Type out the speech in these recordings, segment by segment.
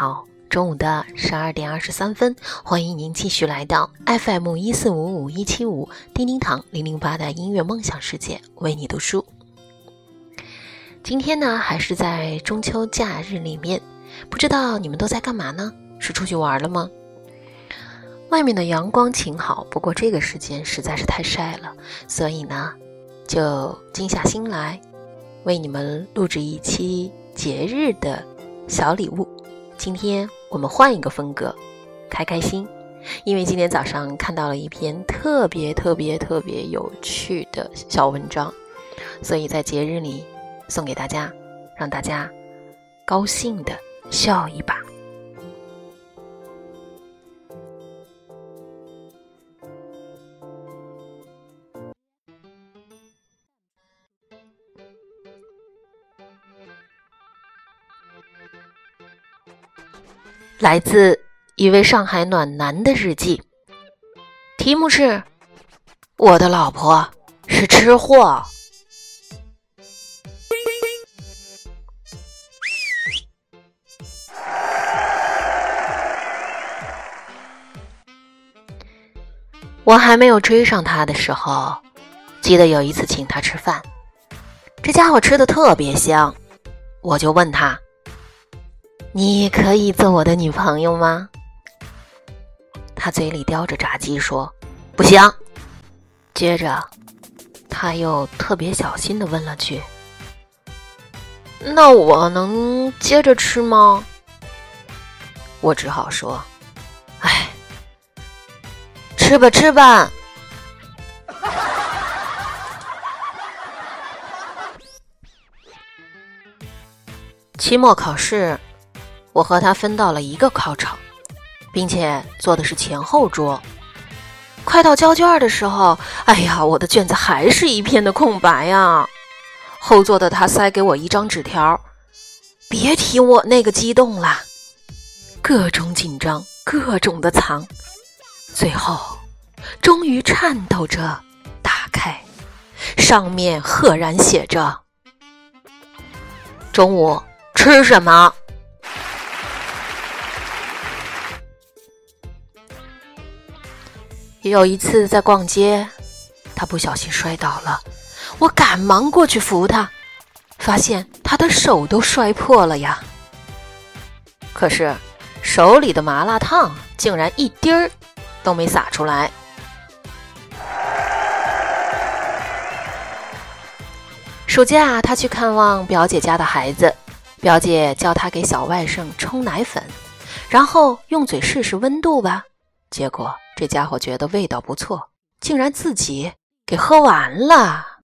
好！中午的十二点二十三分，欢迎您继续来到 FM 一四五五一七五叮叮堂零零八的音乐梦想世界，为你读书。今天呢，还是在中秋假日里面，不知道你们都在干嘛呢？是出去玩了吗？外面的阳光晴好，不过这个时间实在是太晒了，所以呢，就静下心来，为你们录制一期节日的。小礼物，今天我们换一个风格，开开心。因为今天早上看到了一篇特别特别特别有趣的小文章，所以在节日里送给大家，让大家高兴的笑一把。来自一位上海暖男的日记，题目是“我的老婆是吃货”。我还没有追上他的时候，记得有一次请他吃饭，这家伙吃的特别香，我就问他。你可以做我的女朋友吗？他嘴里叼着炸鸡说：“不行。”接着，他又特别小心的问了句：“那我能接着吃吗？”我只好说：“哎，吃吧吃吧。”期末考试。我和他分到了一个考场，并且坐的是前后桌。快到交卷的时候，哎呀，我的卷子还是一片的空白呀！后座的他塞给我一张纸条，别提我那个激动了，各种紧张，各种的藏，最后终于颤抖着打开，上面赫然写着：“中午吃什么？”有一次在逛街，他不小心摔倒了，我赶忙过去扶他，发现他的手都摔破了呀。可是手里的麻辣烫竟然一滴儿都没洒出来。暑假他去看望表姐家的孩子，表姐叫他给小外甥冲奶粉，然后用嘴试试温度吧，结果。这家伙觉得味道不错，竟然自己给喝完了。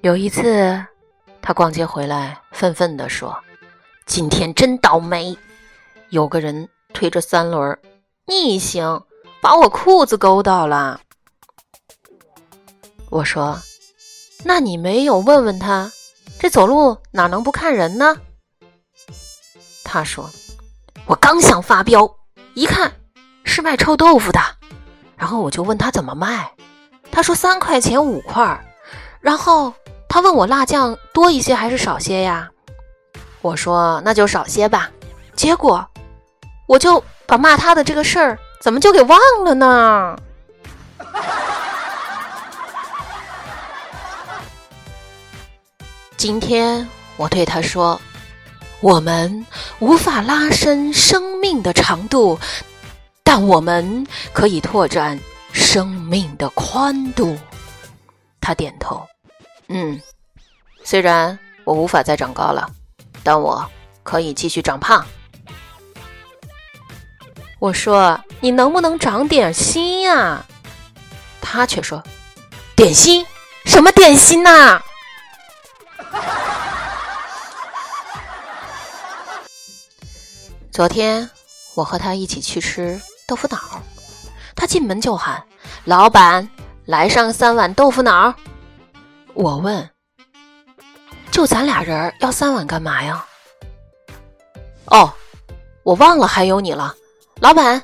有一次，他逛街回来，愤愤地说：“今天真倒霉，有个人推着三轮逆行，把我裤子勾到了。”我说：“那你没有问问他？”这走路哪能不看人呢？他说：“我刚想发飙，一看是卖臭豆腐的，然后我就问他怎么卖，他说三块钱五块，然后他问我辣酱多一些还是少些呀？我说那就少些吧。结果我就把骂他的这个事儿怎么就给忘了呢？”今天我对他说：“我们无法拉伸生命的长度，但我们可以拓展生命的宽度。”他点头，嗯，虽然我无法再长高了，但我可以继续长胖。我说：“你能不能长点心呀？”他却说：“点心？什么点心呐？”昨天我和他一起去吃豆腐脑，他进门就喊：“老板，来上三碗豆腐脑。”我问：“就咱俩人要三碗干嘛呀？”哦，我忘了还有你了，老板，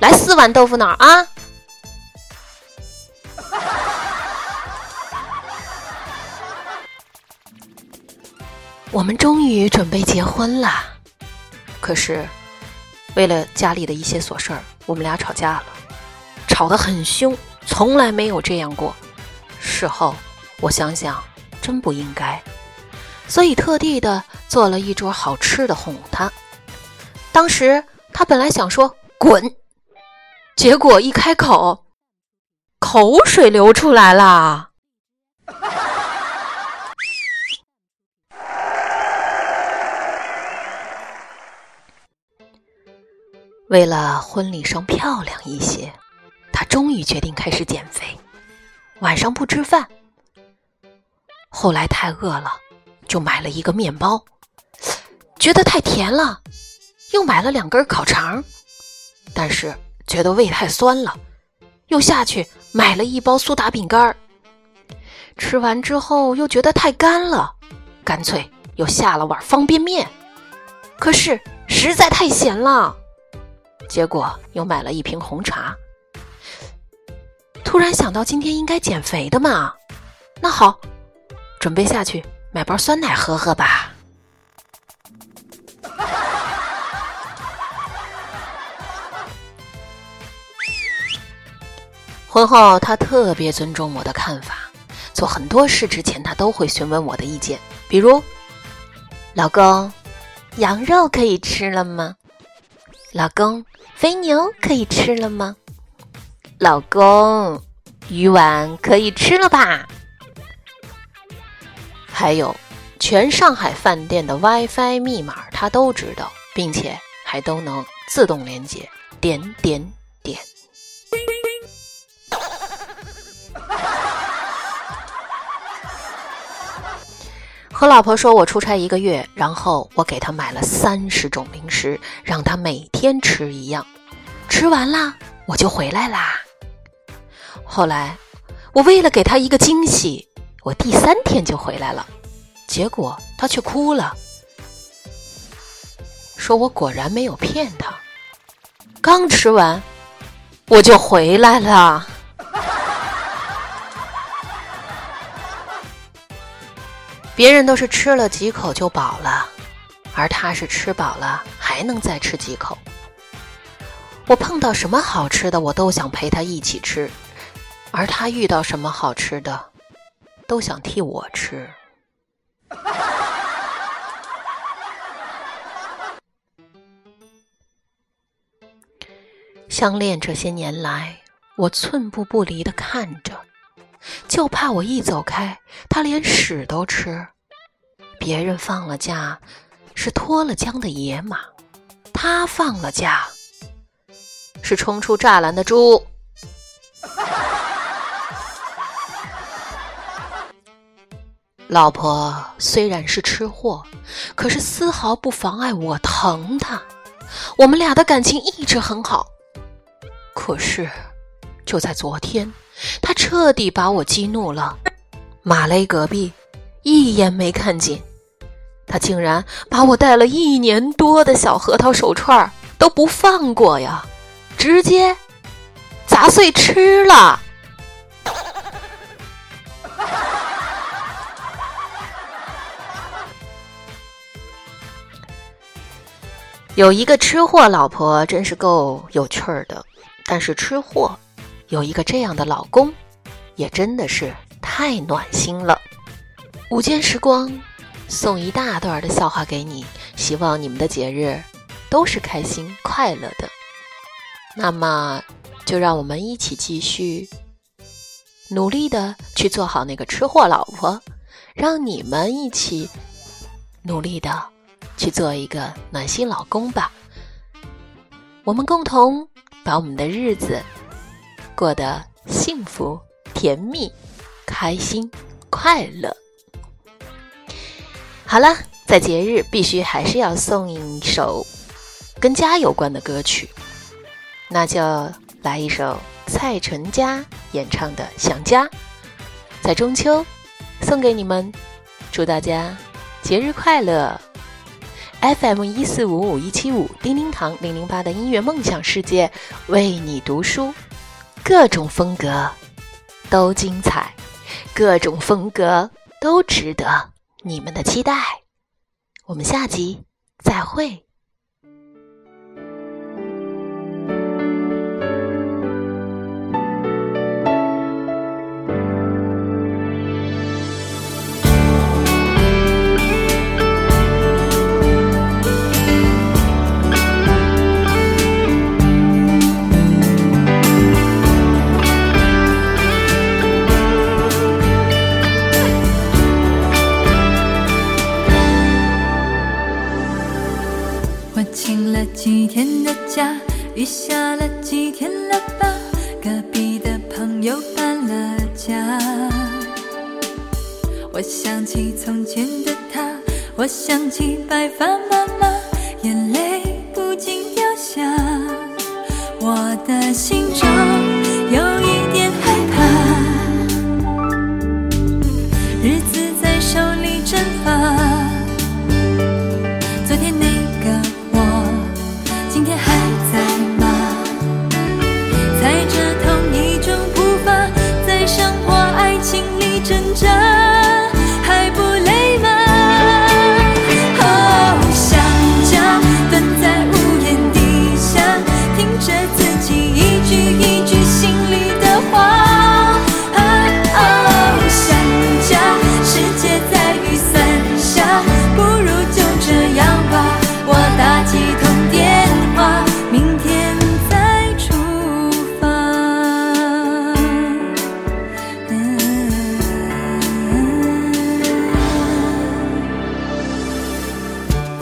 来四碗豆腐脑啊！我们终于准备结婚了。可是，为了家里的一些琐事儿，我们俩吵架了，吵得很凶，从来没有这样过。事后我想想，真不应该，所以特地的做了一桌好吃的哄他。当时他本来想说滚，结果一开口，口水流出来了。为了婚礼上漂亮一些，他终于决定开始减肥，晚上不吃饭。后来太饿了，就买了一个面包，觉得太甜了，又买了两根烤肠，但是觉得胃太酸了，又下去买了一包苏打饼干。吃完之后又觉得太干了，干脆又下了碗方便面，可是实在太咸了。结果又买了一瓶红茶。突然想到今天应该减肥的嘛，那好，准备下去买包酸奶喝喝吧。婚后他特别尊重我的看法，做很多事之前他都会询问我的意见，比如，老公，羊肉可以吃了吗？老公。肥牛可以吃了吗？老公，鱼丸可以吃了吧？还有，全上海饭店的 WiFi 密码他都知道，并且还都能自动连接。点点和老婆说，我出差一个月，然后我给她买了三十种零食，让她每天吃一样，吃完啦我就回来啦。后来，我为了给她一个惊喜，我第三天就回来了，结果她却哭了，说我果然没有骗她，刚吃完我就回来了。别人都是吃了几口就饱了，而他是吃饱了还能再吃几口。我碰到什么好吃的，我都想陪他一起吃，而他遇到什么好吃的，都想替我吃。相恋这些年来，我寸步不离的看着。就怕我一走开，他连屎都吃。别人放了假是脱了缰的野马，他放了假是冲出栅栏的猪。老婆虽然是吃货，可是丝毫不妨碍我疼她。我们俩的感情一直很好，可是就在昨天。他彻底把我激怒了，马雷隔壁一眼没看见，他竟然把我戴了一年多的小核桃手串都不放过呀，直接砸碎吃了。有一个吃货老婆真是够有趣儿的，但是吃货。有一个这样的老公，也真的是太暖心了。午间时光送一大段的笑话给你，希望你们的节日都是开心快乐的。那么，就让我们一起继续努力的去做好那个吃货老婆，让你们一起努力的去做一个暖心老公吧。我们共同把我们的日子。过得幸福、甜蜜、开心、快乐。好了，在节日必须还是要送一首跟家有关的歌曲，那就来一首蔡淳佳演唱的《想家》，在中秋送给你们，祝大家节日快乐！FM 一四五五一七五，叮叮堂零零八的音乐梦想世界，为你读书。各种风格都精彩，各种风格都值得你们的期待。我们下集再会。起从前的他，我想起白发妈妈，眼泪不禁掉下。我的心中有一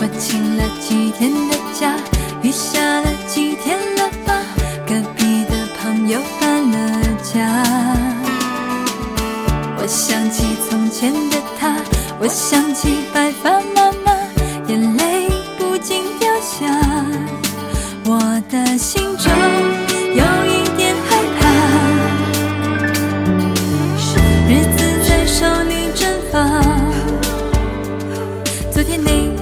我请了几天的假，雨下了几天了吧，隔壁的朋友搬了家。我想起从前的他，我想起白发妈妈，眼泪不禁掉下。我的心中有一点害怕，日子在少女绽放。昨天你。